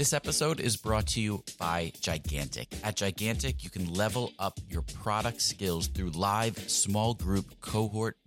This episode is brought to you by Gigantic. At Gigantic, you can level up your product skills through live small group cohort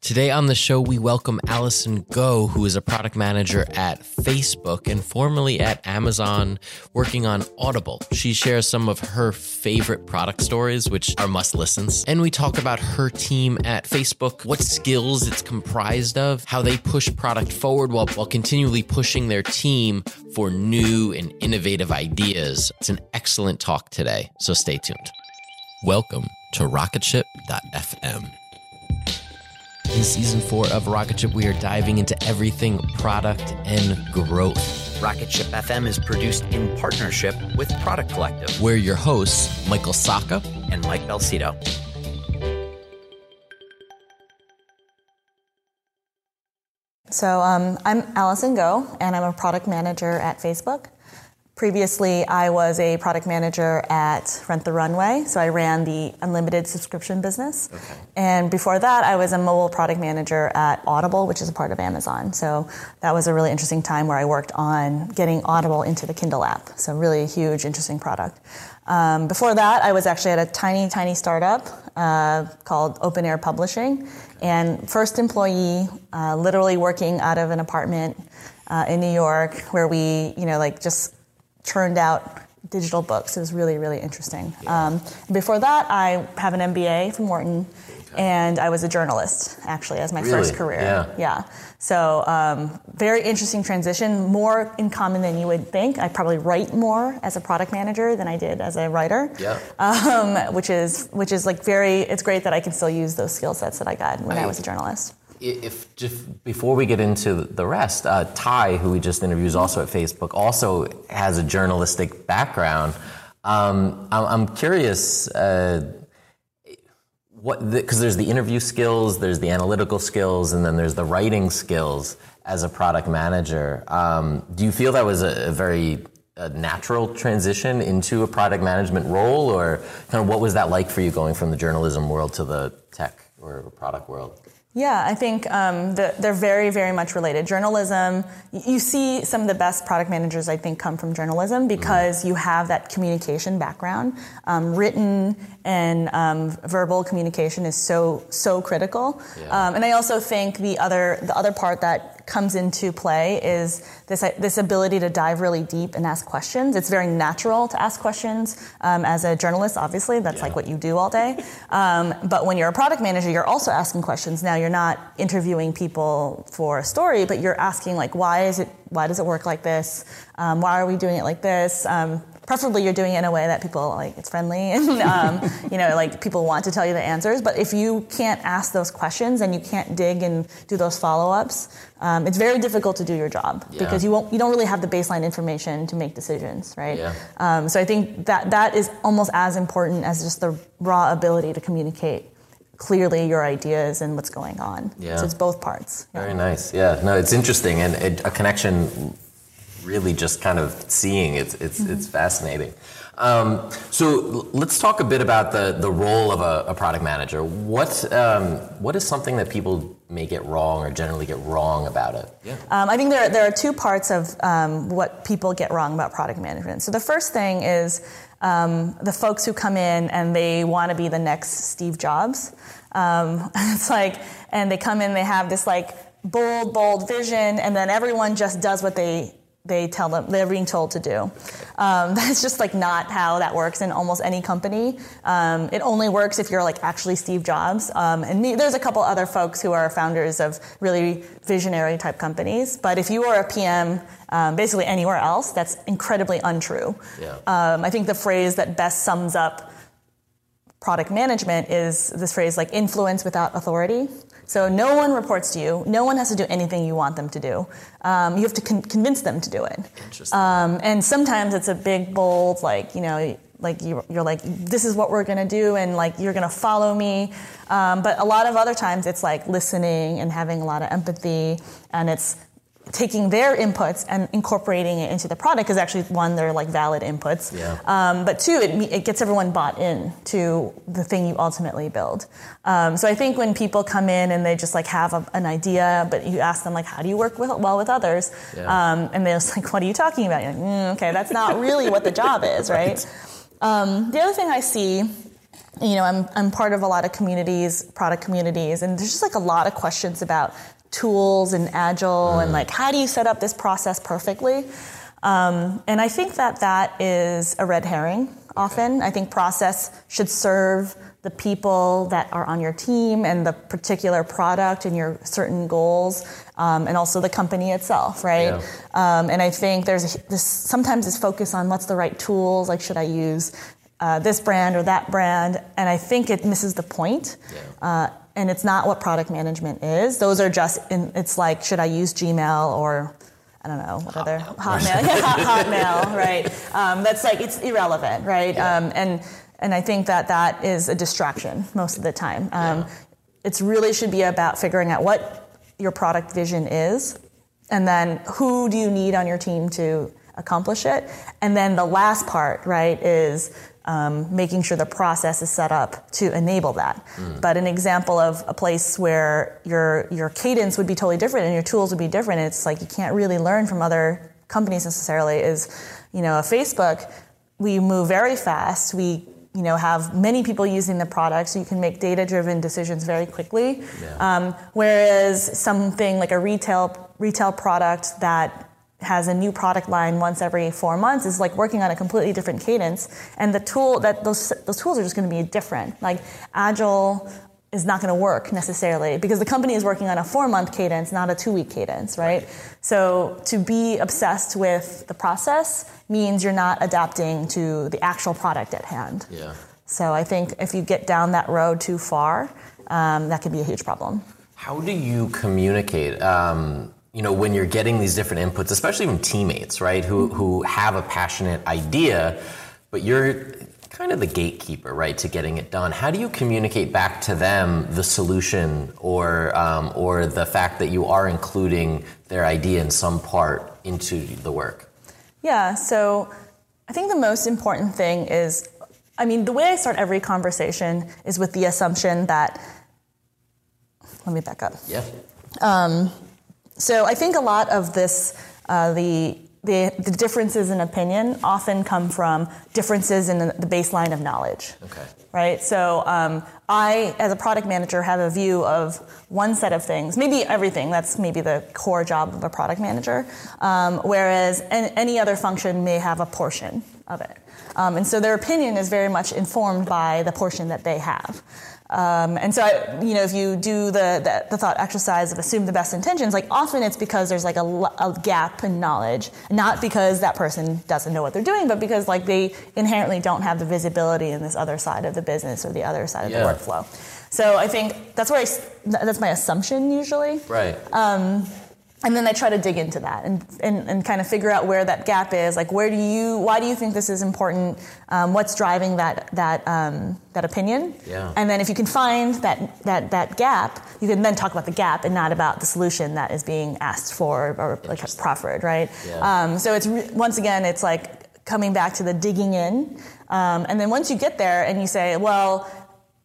Today on the show, we welcome Allison Go, who is a product manager at Facebook and formerly at Amazon, working on Audible. She shares some of her favorite product stories, which are must listens. And we talk about her team at Facebook, what skills it's comprised of, how they push product forward while, while continually pushing their team for new and innovative ideas. It's an excellent talk today, so stay tuned. Welcome to Rocketship.fm. In season four of Rocket Ship, we are diving into everything product and growth. Rocket Ship FM is produced in partnership with Product Collective. We're your hosts, Michael Sacca and Mike Belsito. So um, I'm Allison Go, and I'm a product manager at Facebook. Previously, I was a product manager at Rent the Runway, so I ran the unlimited subscription business. Okay. And before that, I was a mobile product manager at Audible, which is a part of Amazon. So that was a really interesting time where I worked on getting Audible into the Kindle app. So, really huge, interesting product. Um, before that, I was actually at a tiny, tiny startup uh, called Open Air Publishing. And first employee, uh, literally working out of an apartment uh, in New York, where we, you know, like just churned out digital books. It was really, really interesting. Um, before that, I have an MBA from Wharton, and I was a journalist actually as my really? first career. Yeah. yeah. So um, very interesting transition. More in common than you would think. I probably write more as a product manager than I did as a writer. Yeah. Um, which is which is like very. It's great that I can still use those skill sets that I got when I, I was a journalist if just before we get into the rest, uh, Ty, who we just interviewed, is also at Facebook, also has a journalistic background. Um, I'm, curious. Uh, what because the, there's the interview skills, there's the analytical skills, and then there's the writing skills as a product manager. Um, do you feel that was a, a very a natural transition into a product management role, or kind of what was that like for you going from the journalism world to the tech or product world? Yeah, I think um, the, they're very, very much related. Journalism, you see some of the best product managers, I think, come from journalism because mm-hmm. you have that communication background. Um, written and um, verbal communication is so, so critical. Yeah. Um, and I also think the other, the other part that comes into play is this, this ability to dive really deep and ask questions. It's very natural to ask questions um, as a journalist, obviously. That's yeah. like what you do all day. Um, but when you're a product manager, you're also asking questions. Now, you're not interviewing people for a story, but you're asking like, why is it, why does it work like this? Um, why are we doing it like this? Preferably you're doing it in a way that people like it's friendly and um, you know like people want to tell you the answers. But if you can't ask those questions and you can't dig and do those follow-ups, um, it's very difficult to do your job Yeah. because you won't you don't really have the baseline information to make decisions, right? Yeah. Um, so I think that that is almost as important as just the raw ability to communicate clearly your ideas and what's going on. Yeah. So it's both parts. Yeah. Very nice. Yeah. No, it's interesting and a connection. Really, just kind of seeing it's it's it's fascinating. Um, so let's talk a bit about the the role of a, a product manager. What um, what is something that people may get wrong or generally get wrong about it? Yeah. Um, I think there, there are two parts of um, what people get wrong about product management. So the first thing is um, the folks who come in and they want to be the next Steve Jobs. Um, it's like, and they come in, they have this like bold, bold vision, and then everyone just does what they they tell them they're being told to do. Um, that's just like not how that works in almost any company. Um, it only works if you're like actually Steve Jobs. Um, and me, there's a couple other folks who are founders of really visionary type companies. But if you are a PM, um, basically anywhere else, that's incredibly untrue. Yeah. Um, I think the phrase that best sums up product management is this phrase like influence without authority. So no one reports to you. No one has to do anything you want them to do. Um, you have to con- convince them to do it. Interesting. Um, and sometimes it's a big, bold, like you know, like you're, you're like, this is what we're gonna do, and like you're gonna follow me. Um, but a lot of other times it's like listening and having a lot of empathy, and it's taking their inputs and incorporating it into the product is actually one they're like valid inputs. Yeah. um, but two it, it gets everyone bought in to the thing you ultimately build. Um, so i think when people come in and they just like have a, an idea but you ask them like how do you work with, well with others? Yeah. um, and they're just like what are you talking about? You're like mm, okay that's not really what the job is right, Um, the other thing i see you know, I'm, I'm part of a lot of communities, product communities, and there's just like a lot of questions about tools and agile and like how do you set up this process perfectly. Um, and I think that that is a red herring often. I think process should serve the people that are on your team and the particular product and your certain goals, um, and also the company itself, right? Um, and I think there's a, this sometimes this focus on what's the right tools, like should I use uh, this brand or that brand, and I think it misses the point. Uh, and it's not what product management is. Those are just, in, it's like, should I use Gmail or I don't know what other Hotmail, yeah, Hotmail, right? Um, that's like it's irrelevant, right? Um, and and I think that that is a distraction most of the time. Um, It's really should be about figuring out what your product vision is, and then who do you need on your team to accomplish it, and then the last part, right, is um, making sure the process is set up to enable that. But an example of a place where your your cadence would be totally different and your tools would be different, it's like you can't really learn from other companies necessarily. Is you know, a Facebook, we move very fast. We you know have many people using the product, so you can make data driven decisions very quickly. Um, whereas something like a retail retail product that has a new product line once every four months is like working on a completely different cadence. And the tool that those those tools are just going to be different. Like agile is not going to work necessarily because the company is working on a four month cadence not a two week cadence right. So to be obsessed with the process means you're not adapting to the actual product at hand. Yeah. so i think if you get down that road too far um, that could be a huge problem. How do you communicate? Um, you know, when you're getting these different inputs, especially from teammates, right, who who have a passionate idea, but you're kind of the gatekeeper, right, to getting it done. How do you communicate back to them the solution or um, or the fact that you are including their idea in some part into the work? Yeah, so I think the most important thing is I mean, the way I start every conversation is with the assumption that. Let me back up. Yeah. So I think a lot of this, uh, the, the the differences in opinion often come from differences in the, the baseline of knowledge. Okay. Right. So um, I, as a product manager, have a view of one set of things, maybe everything. That's maybe the core job of a product manager. Um, whereas an, any other function may have a portion of it. Um, and so their opinion is very much informed by the portion that they have. Um, and so, I, you know, if you do the, the, the, thought exercise of assume the best intentions, like often it's because there's like a, a, gap in knowledge, not because that person doesn't know what they're doing, but because like they inherently don't have the visibility in this other side of the business or the other side of yeah. the workflow. So I think that's where I, that's my assumption usually. Right. Um, and then I try to dig into that and, and, and, kind of figure out where that gap is. Like, where do you, why do you think this is important? Um, what's driving that, that, um, that opinion? Yeah. And then if you can find that, that, that gap, you can then talk about the gap and not about the solution that is being asked for or like proffered, right? Yeah. Um, so it's, once again, it's like coming back to the digging in. Um, and then once you get there and you say, well,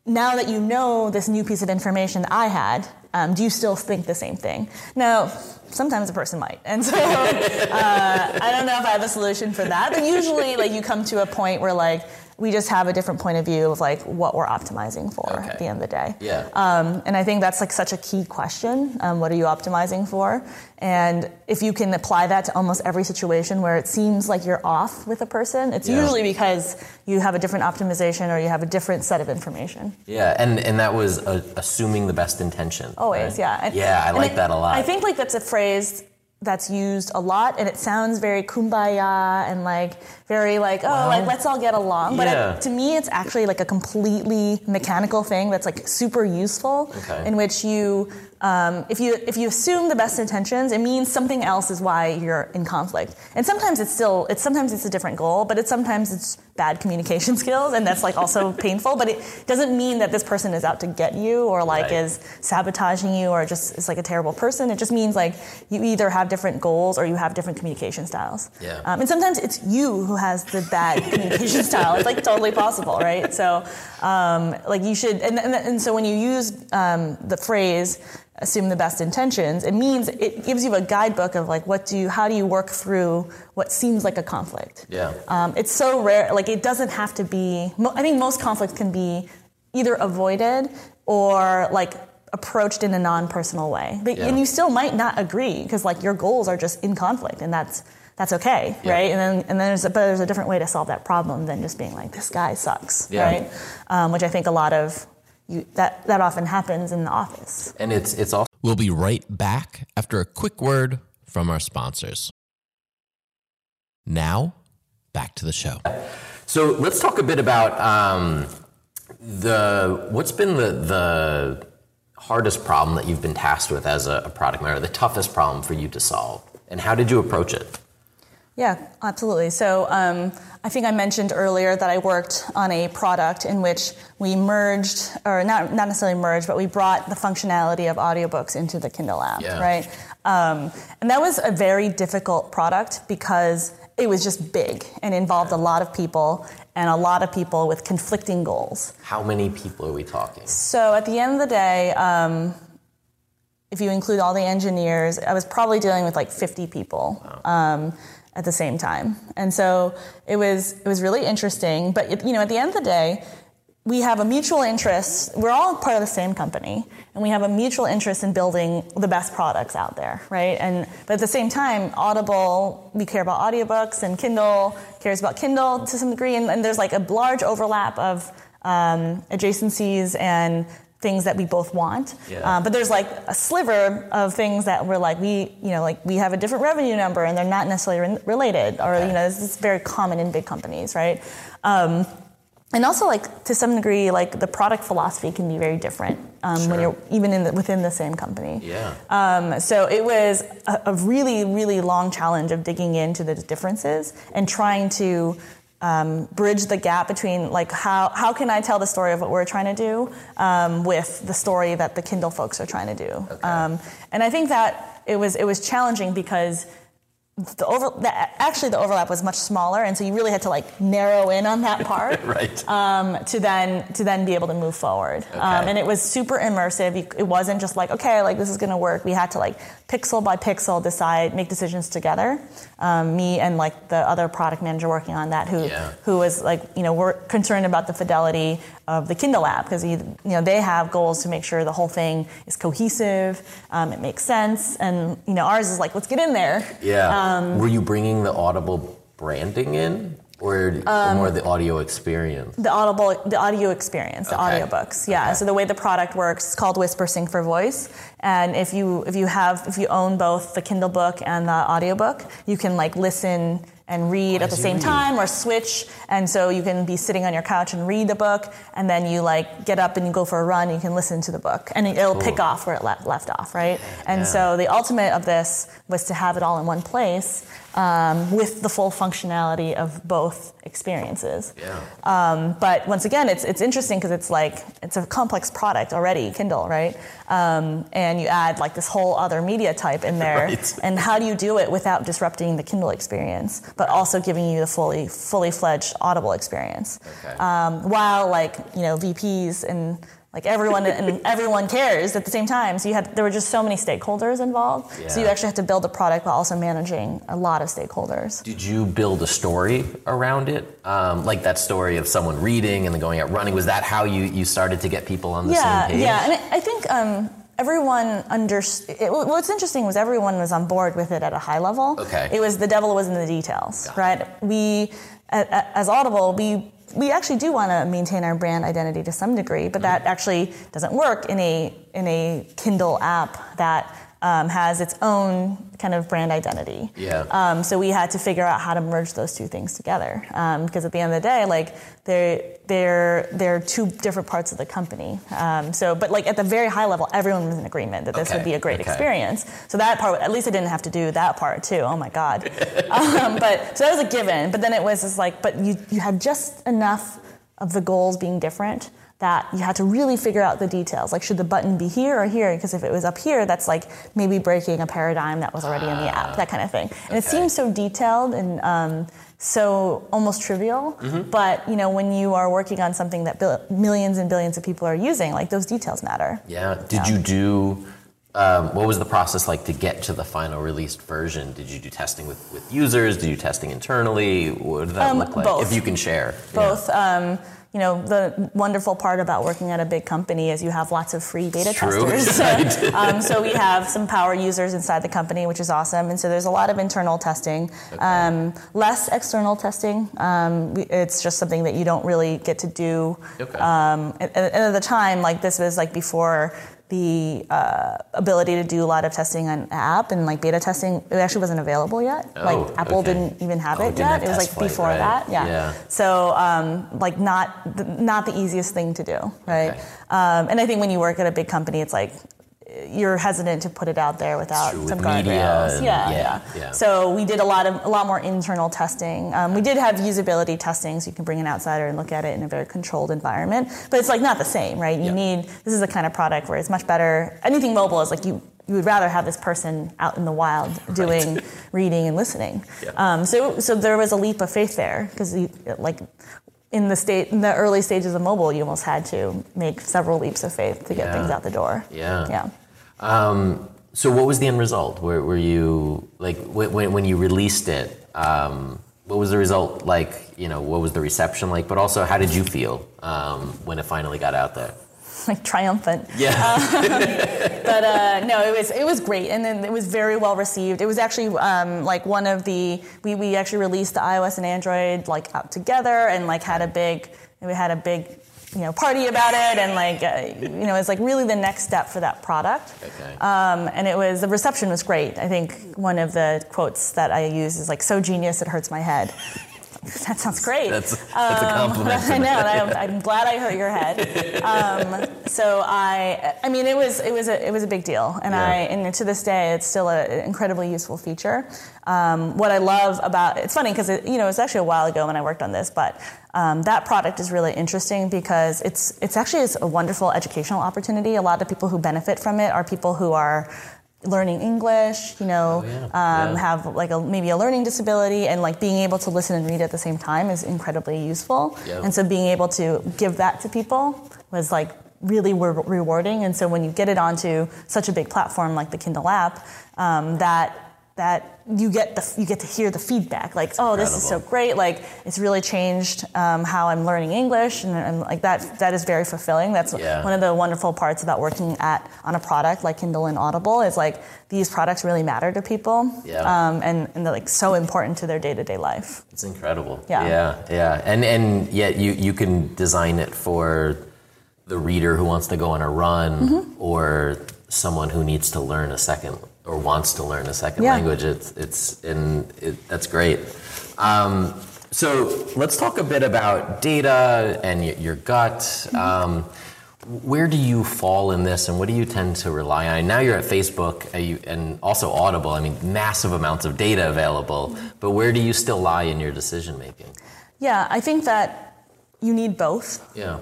now that you know this new piece of information that I had, um, do you still think the same thing? Now, sometimes a person might, and so uh, I don't know if I have a solution for that. But usually, like you come to a point where like we just have a different point of view of like what we're optimizing for okay. at the end of the day. Yeah. Um, and I think that's like such a key question. Um, what are you optimizing for? And if you can apply that to almost every situation where it seems like you're off with a person, it's yeah. usually because you have a different optimization or you have a different set of information. Yeah, and and that was uh, assuming the best intention. Always, right? yeah. And, yeah, I like it, that a lot. I think like that's a phrase that's used a lot and it sounds very kumbaya and like very like oh well, like let's all get along but yeah. it, to me it's actually like a completely mechanical thing that's like super useful okay. in which you um, if you if you assume the best intentions, it means something else is why you're in conflict. And sometimes it's still it's sometimes it's a different goal, but it's sometimes it's bad communication skills, and that's like also painful. But it doesn't mean that this person is out to get you or like right. is sabotaging you or just is like a terrible person. It just means like you either have different goals or you have different communication styles. Yeah. Um, and sometimes it's you who has the bad communication style. It's like totally possible, right? So um, like you should and, and, and so when you use um, the phrase assume the best intentions it means it gives you a guidebook of like what do you how do you work through what seems like a conflict yeah um, it's so rare like it doesn't have to be i think most conflicts can be either avoided or like approached in a non-personal way but, yeah. and you still might not agree because like your goals are just in conflict and that's that's okay yeah. right and then and then there's a, but there's a different way to solve that problem than just being like this guy sucks yeah. right um, which i think a lot of you, that, that often happens in the office. And it's, it's also. We'll be right back after a quick word from our sponsors. Now, back to the show. So let's talk a bit about um, the what's been the the hardest problem that you've been tasked with as a, a product manager, the toughest problem for you to solve, and how did you approach it? Yeah, absolutely. So um, I think I mentioned earlier that I worked on a product in which we merged, or not, not necessarily merged, but we brought the functionality of audiobooks into the Kindle app, yeah. right? Um, and that was a very difficult product because it was just big and involved a lot of people and a lot of people with conflicting goals. How many people are we talking? So at the end of the day, um, if you include all the engineers, I was probably dealing with like 50 people. Wow. Um, at the same time. And so it was it was really interesting. But you know, at the end of the day, we have a mutual interest. We're all part of the same company, and we have a mutual interest in building the best products out there, right? And but at the same time, Audible, we care about audiobooks, and Kindle cares about Kindle to some degree, and, and there's like a large overlap of um, adjacencies and things that we both want. Yeah. Uh, but there's like a sliver of things that we're like we you know like we have a different revenue number and they're not necessarily re- related or okay. you know this is very common in big companies, right? Um, and also like to some degree like the product philosophy can be very different um, sure. when you're even in the, within the same company. Yeah. Um, so it was a, a really really long challenge of digging into the differences and trying to um, bridge the gap between like how, how can I tell the story of what we're trying to do um, with the story that the Kindle folks are trying to do. Okay. Um, and I think that it was it was challenging because the over the, actually the overlap was much smaller, and so you really had to like narrow in on that part, right? Um, to then to then be able to move forward. Okay. Um, and it was super immersive. You, it wasn't just like okay, like this is going to work. We had to like pixel by pixel decide, make decisions together. Um, me and like the other product manager working on that, who yeah. who was like you know we're concerned about the fidelity of the Kindle app because you know they have goals to make sure the whole thing is cohesive, um, it makes sense, and you know ours is like let's get in there. Yeah. Um, Were you bringing the Audible branding in? or, or more the audio experience? The audible, the audio experience, the Okay. audiobooks. Yeah. Okay. So the way the product works, it's called Whispersync for Voice. And if you if you have if you own both the Kindle book and the audiobook, you can like listen and read at the same read. time or switch. And so you can be sitting on your couch and read the book, and then you like get up and you go for a run. And you can listen to the book, and it'll pick off where it le- left off, right? And Yeah. so the ultimate of this was to have it all in one place um, with the full functionality of both experiences. Yeah. Um, but once again, it's it's interesting because it's like it's a complex product already, Kindle, right? Um, and you add like this whole other media type in there, Right. and how do you do it without disrupting the Kindle experience, but also giving you the fully fully fledged Audible experience, Okay. um, while like you know VPs and like everyone and everyone cares at the same time. So you had there were just so many stakeholders involved. So you actually had to build a product while also managing a lot of stakeholders. Did you build a story around it? Um, like that story of someone reading and then going out running? Was that how you, you started to get people on the yeah, same page? Yeah, and I I think um, everyone understood. What's interesting was everyone was on board with it at a high level. Okay. It was the devil was in the details, right? We, as Audible, we we actually do want to maintain our brand identity to some degree, but that actually doesn't work in a in a Kindle app that. Um, has its own kind of brand identity. Yeah. Um, so we had to figure out how to merge those two things together. Um, because at the end of the day, like they're they're they're two different parts of the company. Um, so, but like at the very high level, everyone was in agreement that this Okay, would be a great okay. experience. So that part, at least I didn't have to do that part too. Oh my god. um, but so that was a given. But then it was just like, but you you had just enough of the goals being different that you had to really figure out the details. Like, should the button be here or here? Because if it was up here, that's like maybe breaking a paradigm that was already in the app, that kind of thing. And it seems so detailed and um, so almost trivial. Mm-hmm. But you know, when you are working on something that bil- millions and billions of people are using, like those details matter. Yeah. Did Yeah. you do? Um, what was the process like to get to the final released version? Did you do testing with, with users? Did you testing internally? What did that Um, look like? both. If you can share. Both. Um, you know, the wonderful part about working at a big company is you have lots of free beta It's true. testers. um, so we have some power users inside the company, which is awesome. And so there's a lot of internal testing, um, less external testing. Um, it's just something that you don't really get to do. Okay. Um, and, and at the time, like this was like before the uh, ability to do a lot of testing on app and like beta testing, it actually wasn't available yet. Oh, like Apple okay. didn't even have Oh, it yet. have it was like flight, before right. that. Yeah. Yeah. So um, like not the, not the easiest thing to do, right? Okay. Um, and I think when you work at a big company, it's like you're hesitant to put it out there without true, some with guardrails. yeah, yeah, yeah. So we did a lot of a lot more internal testing. Um, we did have usability testing, so you can bring an outsider and look at it in a very controlled environment. But it's like not the same, right? You Yeah. need this is the kind of product where it's much better. Anything mobile is like you. You would rather have this person out in the wild doing reading and listening. Yeah. Um, so, so there was a leap of faith there because, like, in the state, in the early stages of mobile, you almost had to make several leaps of faith to get Yeah. things out the door. Yeah. Yeah. Um, so what was the end result? Were, were you like when, when when you released it? Um, what was the result like? You know, what was the reception like? But also, how did you feel um, when it finally got out there? Like triumphant. Yeah. but uh, no, it was it was great, and then it was very well received. It was actually um, like one of the we, we actually released the iOS and Android like out together, and like had a big we had a big you know party about it, and like uh, you know it's like really the next step for that product. Okay. Um, and it was the reception was great. I think one of the quotes that I use is like so genius it hurts my head. That sounds great. That's that's a compliment. I know. I'm, I'm glad I hurt your head. Um, so I, I mean, it was it was a it was a big deal, and Yeah. I and to this day, it's still an incredibly useful feature. Um, what I love about it's funny because it, you know it's actually a while ago when I worked on this, but um, that product is really interesting because it's it's actually is a wonderful educational opportunity. A lot of people who benefit from it are people who are learning English, you know, Oh, yeah. um, Yeah. have like a, maybe a learning disability, and like being able to listen and read at the same time is incredibly useful. Yeah. And so being able to give that to people was like really re- rewarding. And so when you get it onto such a big platform like the Kindle app, um, that that you get the you get to hear the feedback like oh this is so great like it's really changed um, how i'm learning english and, and, like that that is very fulfilling that's Yeah. one of the wonderful parts about working at on a product like kindle and audible is like these products really matter to people Yeah. um, and, and they're like so important to their day-to-day life It's incredible. Yeah. Yeah, yeah. And and yet you you can design it for the reader who wants to go on a run Mm-hmm. or someone who needs to learn a second or wants to learn a second Yeah. language. It's it's and it, that's great. Um, so let's talk a bit about data and your gut. Mm-hmm. Um, where do you fall in this, and what do you tend to rely on? Now you're at Facebook uh, you, and also Audible. I mean, massive amounts of data available. But where do you still lie in your decision making? yeah i think that you need both Yeah.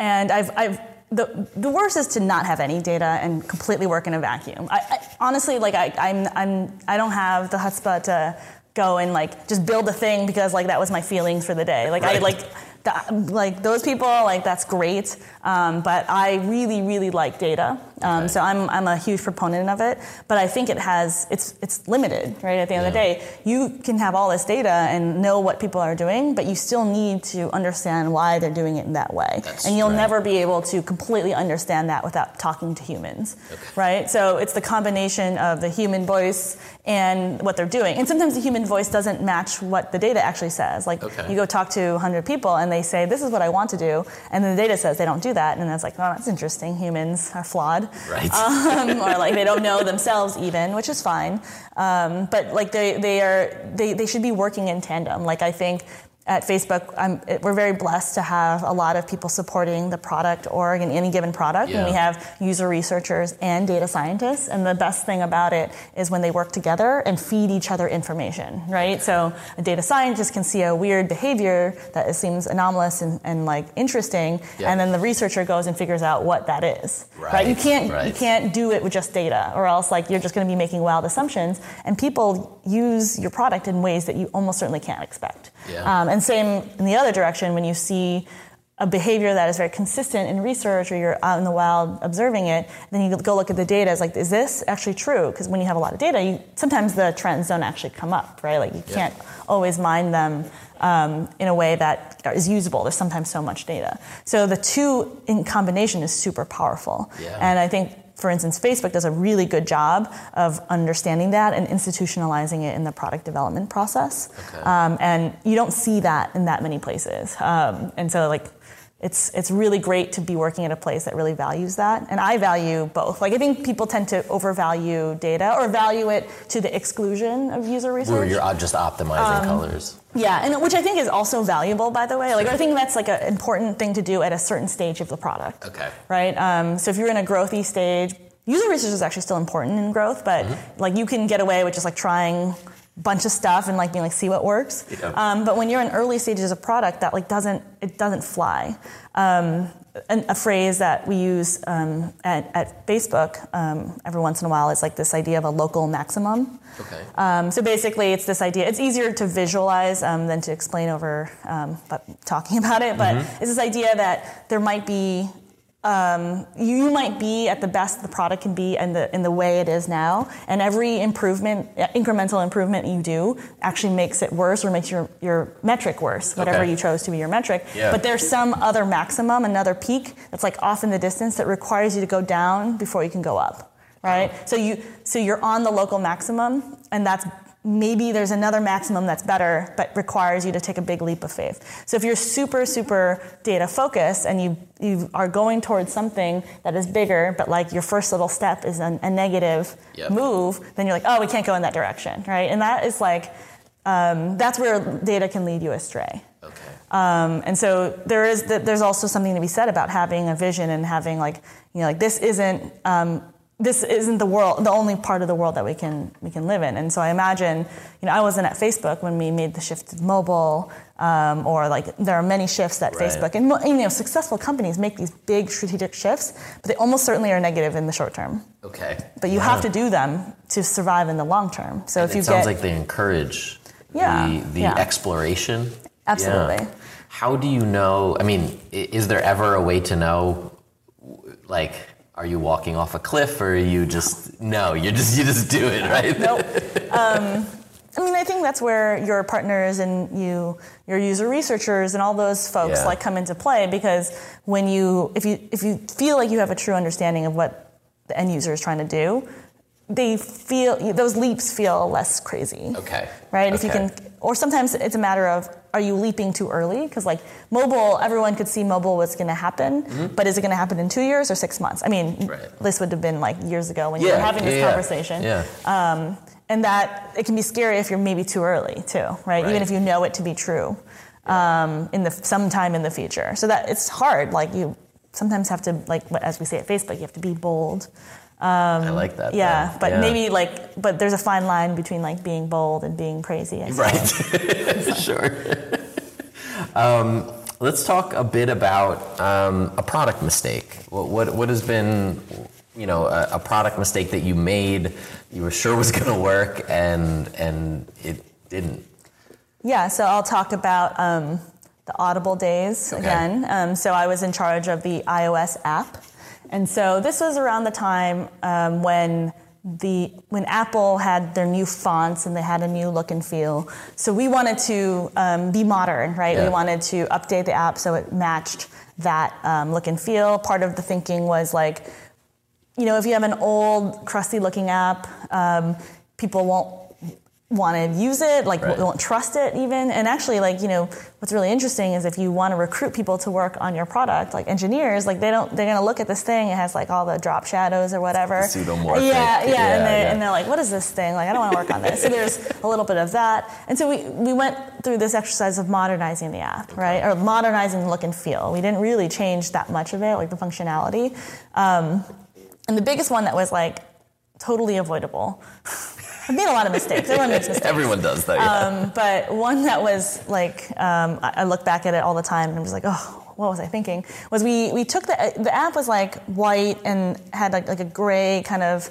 And I've, I've the, the worst is to not have any data and completely work in a vacuum. I, I honestly like I, I'm, I'm I don't have the chutzpah to go and like just build a thing because like that was my feelings for the day. Like I like the, like those people like that's great, um, but I really really like data. Um, Okay. So I'm, I'm a huge proponent of it, but I think it has it's it's limited, right? At the end of the day, you can have all this data and know what people are doing, but you still need to understand why they're doing it in that way, That's and you'll right. never be able to completely understand that without talking to humans, right? So it's the combination of the human voice and what they're doing, and sometimes the human voice doesn't match what the data actually says. Like Okay. you go talk to 100 people and they say, "This is what I want to do," and then the data says they don't do that, and then it's like, "Oh, that's interesting. Humans are flawed." Right. um, or like they don't know themselves even, which is fine. Um, but like they, they are they, they should be working in tandem. Like I think at Facebook, I'm, it, we're very blessed to have a lot of people supporting the product org in any given product, and we have user researchers and data scientists. And the best thing about it is when they work together and feed each other information, right? So a data scientist can see a weird behavior that seems anomalous and, and like interesting, Yeah. and then the researcher goes and figures out what that is. Right, You can't you can't do it with just data, or else like you're just going to be making wild assumptions, and people use your product in ways that you almost certainly can't expect. Yeah. Um, and same in the other direction when you see a behavior that is very consistent in research or you're out in the wild observing it, then you go look at the data. It's like, is this actually true? Because when you have a lot of data, you, sometimes the trends don't actually come up, right? Like you can't always mine them um, in a way that is usable. There's sometimes so much data. So the two in combination is super powerful. Yeah. And I think, for instance, Facebook does a really good job of understanding that and institutionalizing it in the product development process. Okay. Um, and you don't see that in that many places. Um, and so, like, it's it's really great to be working at a place that really values that. And I value both. Like, I think people tend to overvalue data or value it to the exclusion of user research. Where you're just optimizing colors. Yeah, and which I think is also valuable, by the way. Like I think that's like an important thing to do at a certain stage of the product. Okay. Right. Um, so if you're in a growthy stage, user research is actually still important in growth, but Mm-hmm. like you can get away with just like trying bunch of stuff and like being like see what works. Yeah. Um, but when you're in early stages of product, that like doesn't it doesn't fly. Um, an, a phrase that we use um, at, at Facebook um, every once in a while is like this idea of a local maximum. Okay. Um, so basically, it's this idea. It's easier to visualize um, than to explain over um, but talking about it. But Mm-hmm. it's this idea that there might be. Um, you, might be at the best the product can be in the in the way it is now, and every improvement, incremental improvement you do, actually makes it worse or makes your your metric worse, whatever Okay. you chose to be your metric. Yeah. But there's some other maximum, another peak that's like off in the distance that requires you to go down before you can go up, right? So you so you're on the local maximum, and that's maybe there's another maximum that's better, but requires you to take a big leap of faith. So if you're super super data focused and you you are going towards something that is bigger, but like your first little step is a, a negative Yep. move, then you're like, oh, we can't go in that direction, right? And that is like um, that's where data can lead you astray. Okay. Um, and so there is there's also something to be said about having a vision and having like you know like this isn't um, this isn't the world the only part of the world that we can we can live in. And so I imagine you know I wasn't at Facebook when we made the shift to mobile. Um, or like there are many shifts that Right. Facebook and you know successful companies make these big strategic shifts, but they almost certainly are negative in the short term. Okay. But you have to do them to survive in the long term. So if you've it you sounds get like they encourage Yeah, the, the yeah. exploration. Absolutely. Yeah. How do you know? I mean, is there ever a way to know, like, are you walking off a cliff or are you just no you just you just do it right nope um, I mean, I think that's where your partners and you, your user researchers and all those folks Yeah. like come into play because when you, if you, if you feel like you have a true understanding of what the end user is trying to do, they feel those leaps feel less crazy. okay Right? If you can, or sometimes it's a matter of are you leaping too early? Because like mobile, everyone could see mobile was going to happen, but is it going to happen in two years or six months? I mean, Mm-hmm. Right. this would have been like years ago when you were having this yeah, yeah. conversation. yeah Um, and that it can be scary if you're maybe too early too, right? Right. Even if you know it to be true, um, in the sometime in the future. So that it's hard. Like you sometimes have to like as we say at Facebook, you have to be bold. I like that Yeah, but Yeah. maybe like but there's a fine line between like being bold and being crazy. I right sure um, let's talk a bit about um, a product mistake what, what, what has been you know a, a product mistake that you made you were sure was going to work and and it didn't Yeah, so I'll talk about um, the Audible days Okay. again. Um, so I was in charge of the iOS app, and so this was around the time um, when the when Apple had their new fonts and they had a new look and feel. So we wanted to um, be modern, right? Yeah. We wanted to update the app so it matched that um, look and feel. Part of the thinking was like you know, if you have an old, crusty looking app, um, people won't want to use it, like Right. won't trust it even. And actually, like, you know, what's really interesting is if you want to recruit people to work on your product, like engineers, like they don't, they're going to look at this thing, it has like all the drop shadows or whatever. Skeuomorphic. Yeah, yeah, Yeah, and, they're, yeah. and they're like, what is this thing? Like, I don't want to work on this. So there's a little bit of that. And so we, we went through this exercise of modernizing the app, right? Or modernizing the look and feel. We didn't really change that much of it, like the functionality. Um, and the biggest one that was like totally avoidable. I made a lot of mistakes. Everyone makes mistakes. everyone does that yeah. Um, but one that was like, um, I, I look back at it all the time and I was like, oh, what was I thinking? Was we we took the the app was like white and had like, like a gray kind of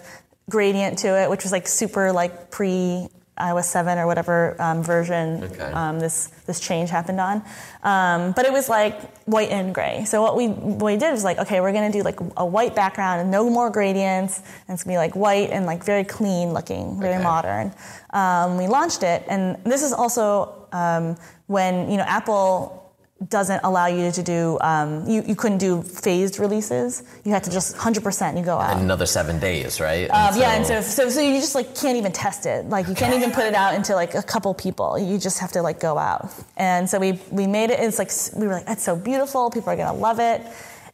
gradient to it, which was like super like pre iOS 7 or whatever um, version Okay. um, this this change happened on. Um, but it was like white and gray. So what we what we did was like, okay, we're gonna do like a white background and no more gradients, and it's gonna be like white and like very clean looking, very Okay. modern. Um, we launched it, and this is also um, when you know Apple doesn't allow you to do um, you, you couldn't do phased releases. You had to just 100% you go out. another seven days right Um, yeah, and so, so so you just like can't even test it. Like you can't even put it out into like a couple people. You just have to like go out. And so we we made it. It's like we were like that's so beautiful. People are gonna love it.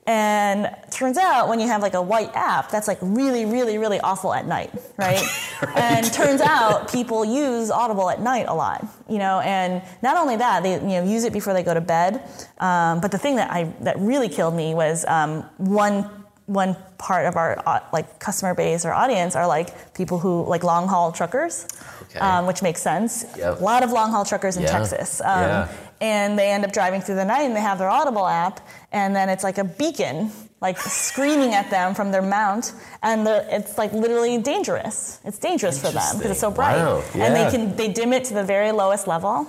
And turns out when you have like a white app, that's like really really really awful at night, right? And turns out people use Audible at night a lot, you know. And not only that, they you know use it before they go to bed. Um, but the thing that I that really killed me was um, one one part of our uh, like customer base or audience are like people who like long haul truckers, Okay. um, which makes sense. Yep. A lot of long haul truckers in Yeah. Texas, um, Yeah. And they end up driving through the night and they have their Audible app, and then it's like a beacon. Like screaming at them from their mount, and it's like literally dangerous. It's dangerous for them because it's so bright, Wow, and they can they dim it to the very lowest level,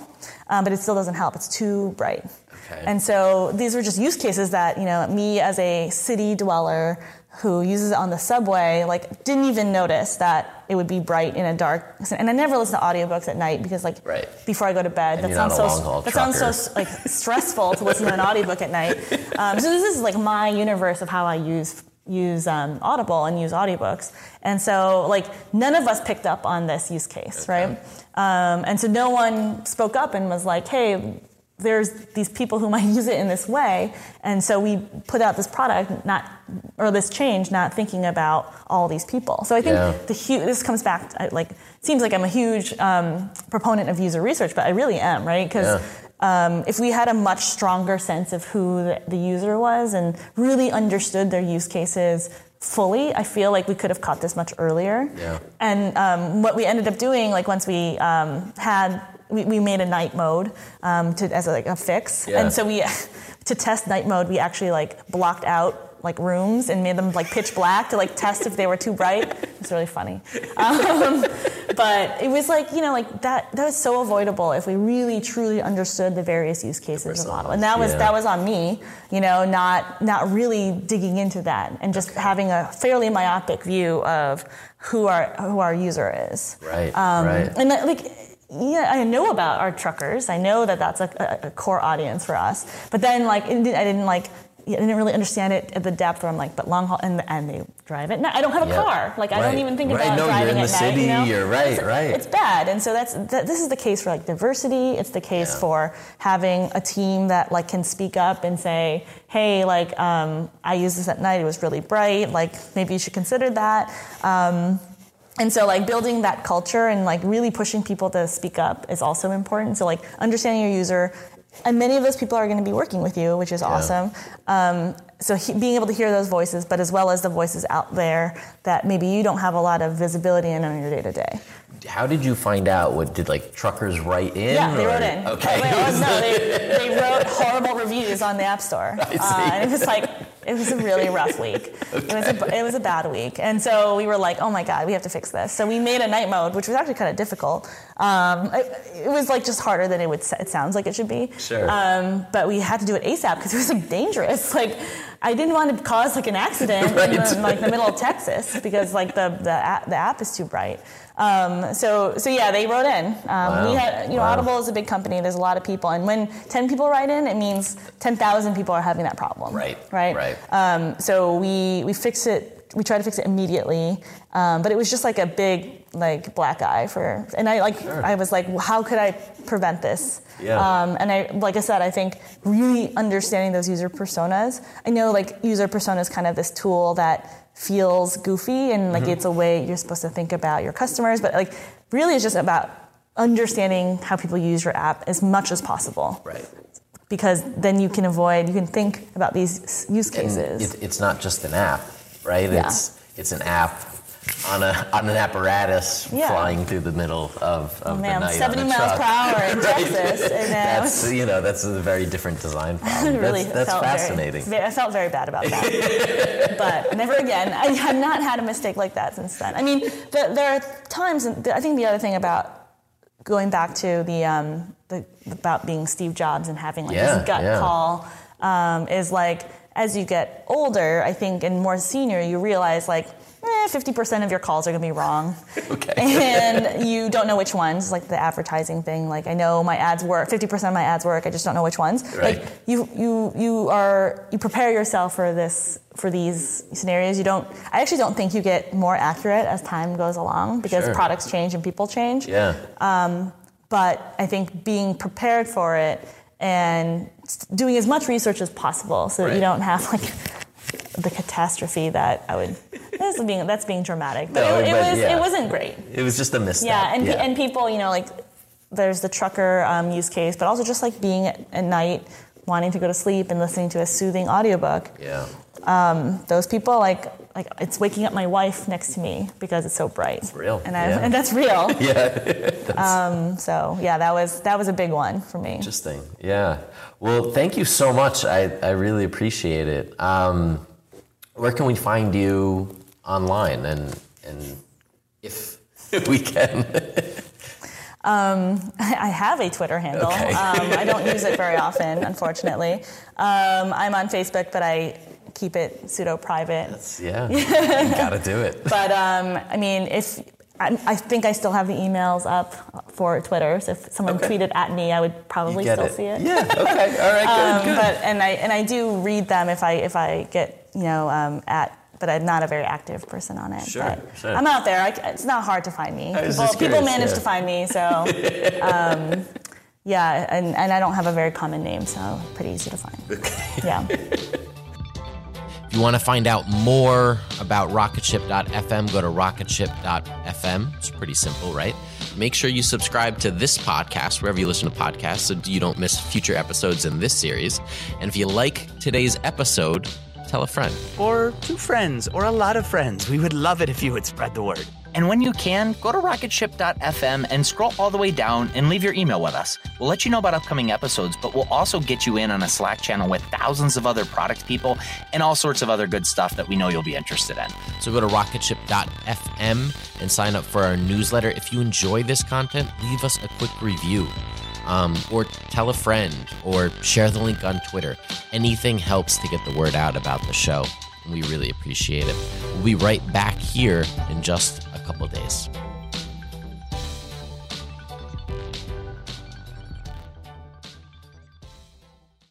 um, but it still doesn't help. It's too bright. Okay. And so these were just use cases that, you know, me as a city dweller who uses it on the subway, like didn't even notice that it would be bright in a dark. And I never listen to audiobooks at night because like Right. before I go to bed, that you're sounds so that sounds so like stressful to listen to an audiobook at night. Um, so this is like my universe of how I use use um, Audible and use audiobooks. And so like none of us picked up on this use case, right? Um, and so no one spoke up and was like, hey, there's these people who might use it in this way. And so we put out this product, not or this change, not thinking about all these people. So I think Yeah. the hu- this comes back to, like seems like I'm a huge um, proponent of user research, but I really am, right? Because um, if we had a much stronger sense of who the, the user was and really understood their use cases fully, I feel like we could have caught this much earlier. Yeah. And um, what we ended up doing, like once we um, had, we, we made a night mode um, to, as a, like a fix, Yeah. and so we, to test night mode, we actually like blocked out like rooms and made them like pitch black to like test if they were too bright. It's really funny. Um, but it was like you know like that that was so avoidable if we really truly understood the various use cases of the model. and that was Yeah. that was on me you know not not really digging into that and just having a fairly myopic view of who our who our user is Right, um, right. and that, like yeah i know about our truckers i know that that's a, a, core audience for us but then like i didn't like I didn't really understand it at the depth where I'm like, but long haul, and, and they drive it. No, I don't have a Yeah. car. Like, I don't even think Right. about No, you're driving in at the night. city, you know? you're right, It's- right. It's bad, and so that's that, this is the case for like diversity. It's the case Yeah. for having a team that like can speak up and say, hey, like um, I used this at night. It was really bright. Like maybe you should consider that. Um, and so like building that culture and like really pushing people to speak up is also important. So like understanding your user, and many of those people are going to be working with you, which is awesome. Um, so he, being able to hear those voices, but as well as the voices out there that maybe you don't have a lot of visibility in on your day to day. How did you find out? What did like truckers write in? Yeah, they or- wrote in. Okay. Wait, oh, no, they, they wrote horrible reviews on the App Store. see. Uh, and it was like, it was a really rough week. It, was a, it was a bad week. And so we were like, oh my God, we have to fix this. So we made a night mode, which was actually kind of difficult. Um, it, it was like just harder than it would. It sounds like it should be. Sure. Um, but we had to do it ASAP because it was like dangerous. Like I didn't want to cause like an accident in, Right. the, like the middle of Texas because like the the app, the app is too bright. Um, so so yeah, they wrote in. Um, We had you know Wow. Audible is a big company. There's a lot of people, and when 10 people write in, it means 10,000 people are having that problem. Right, Right. right. Um, so we we fix it. We try to fix it immediately, um, but it was just like a big like black eye for. And I like I was like, how could I prevent this? Yeah. Um, and I like I said, I think really understanding those user personas. I know like user personas kind of this tool that feels goofy and like mm-hmm. it's a way you're supposed to think about your customers, but like really it's just about understanding how people use your app as much as possible Right. because then you can avoid you can think about these use cases it, it's not just an app, right? Yeah. It's it's an app on a on an apparatus Yeah. flying through the middle of, of oh man the night 70 on a miles truck. per hour in texas and That's you know that's a very different design problem. really that's that's fascinating. Very, I felt very bad about that, but never again. I have not had a mistake like that since then. I mean, the, there are times. I think the other thing about going back to the, um, the about being Steve Jobs and having like Yeah, this gut yeah. call um, is like as you get older, I think, and more senior, you realize like. Eh, 50% of your calls are going to be wrong. Okay. And you don't know which ones, like the advertising thing. Like I know my ads work, 50% of my ads work, I just don't know which ones. Right. Like you you you are you prepare yourself for this for these scenarios. You don't I actually don't think you get more accurate as time goes along because Sure. products change and people change. Yeah. Um, But I think being prepared for it and doing as much research as possible so that you don't have like the catastrophe that I would that's being that's being dramatic. But No, it, it but was yeah. it wasn't great. It was just a misstep. Yeah, and pe- and people, you know, like there's the trucker um, use case, but also just like being at, at night, wanting to go to sleep and listening to a soothing audiobook. yeah. Those people, like like it's waking up my wife next to me because it's so bright. It's real, and I, yeah. and that's real. Yeah. So yeah, that was that was a big one for me. Interesting. Yeah. Well, thank you so much. I, I really appreciate it. Um, where can we find you online and and if we can? I have a Twitter handle. Okay. Um, I don't use it very often, unfortunately. Um, I'm on Facebook, but I keep it pseudo private. yeah. You gotta do it. But um, I mean, if I, I think I still have the emails up for Twitter, so if someone Okay. tweeted at me, I would probably still it. see it. Yeah. Okay. All right. Good. Um, good. but and I and I do read them if I if I get you know um, at. But I'm not a very active person on it. Sure, but sure. I'm out there. I, it's not hard to find me. People, people manage yeah. to find me, so um, yeah. And, and I don't have a very common name, so pretty easy to find. Okay. Yeah. You want to find out more about rocketship.fm, go to rocketship.fm. It's pretty simple, right? Make sure you subscribe to this podcast wherever you listen to podcasts so you don't miss future episodes in this series. And if you like today's episode, tell a friend. Or two friends, or a lot of friends. We would love it if you would spread the word. And when you can, go to rocketship.fm and scroll all the way down and leave your email with us. We'll let you know about upcoming episodes, but we'll also get you in on a Slack channel with thousands of other product people and all sorts of other good stuff that we know you'll be interested in. So go to rocketship.fm and sign up for our newsletter. If you enjoy this content, leave us a quick review. Um, or tell a friend or share the link on Twitter. Anything helps to get the word out about the show. We really appreciate it. We'll be right back here in just couple days.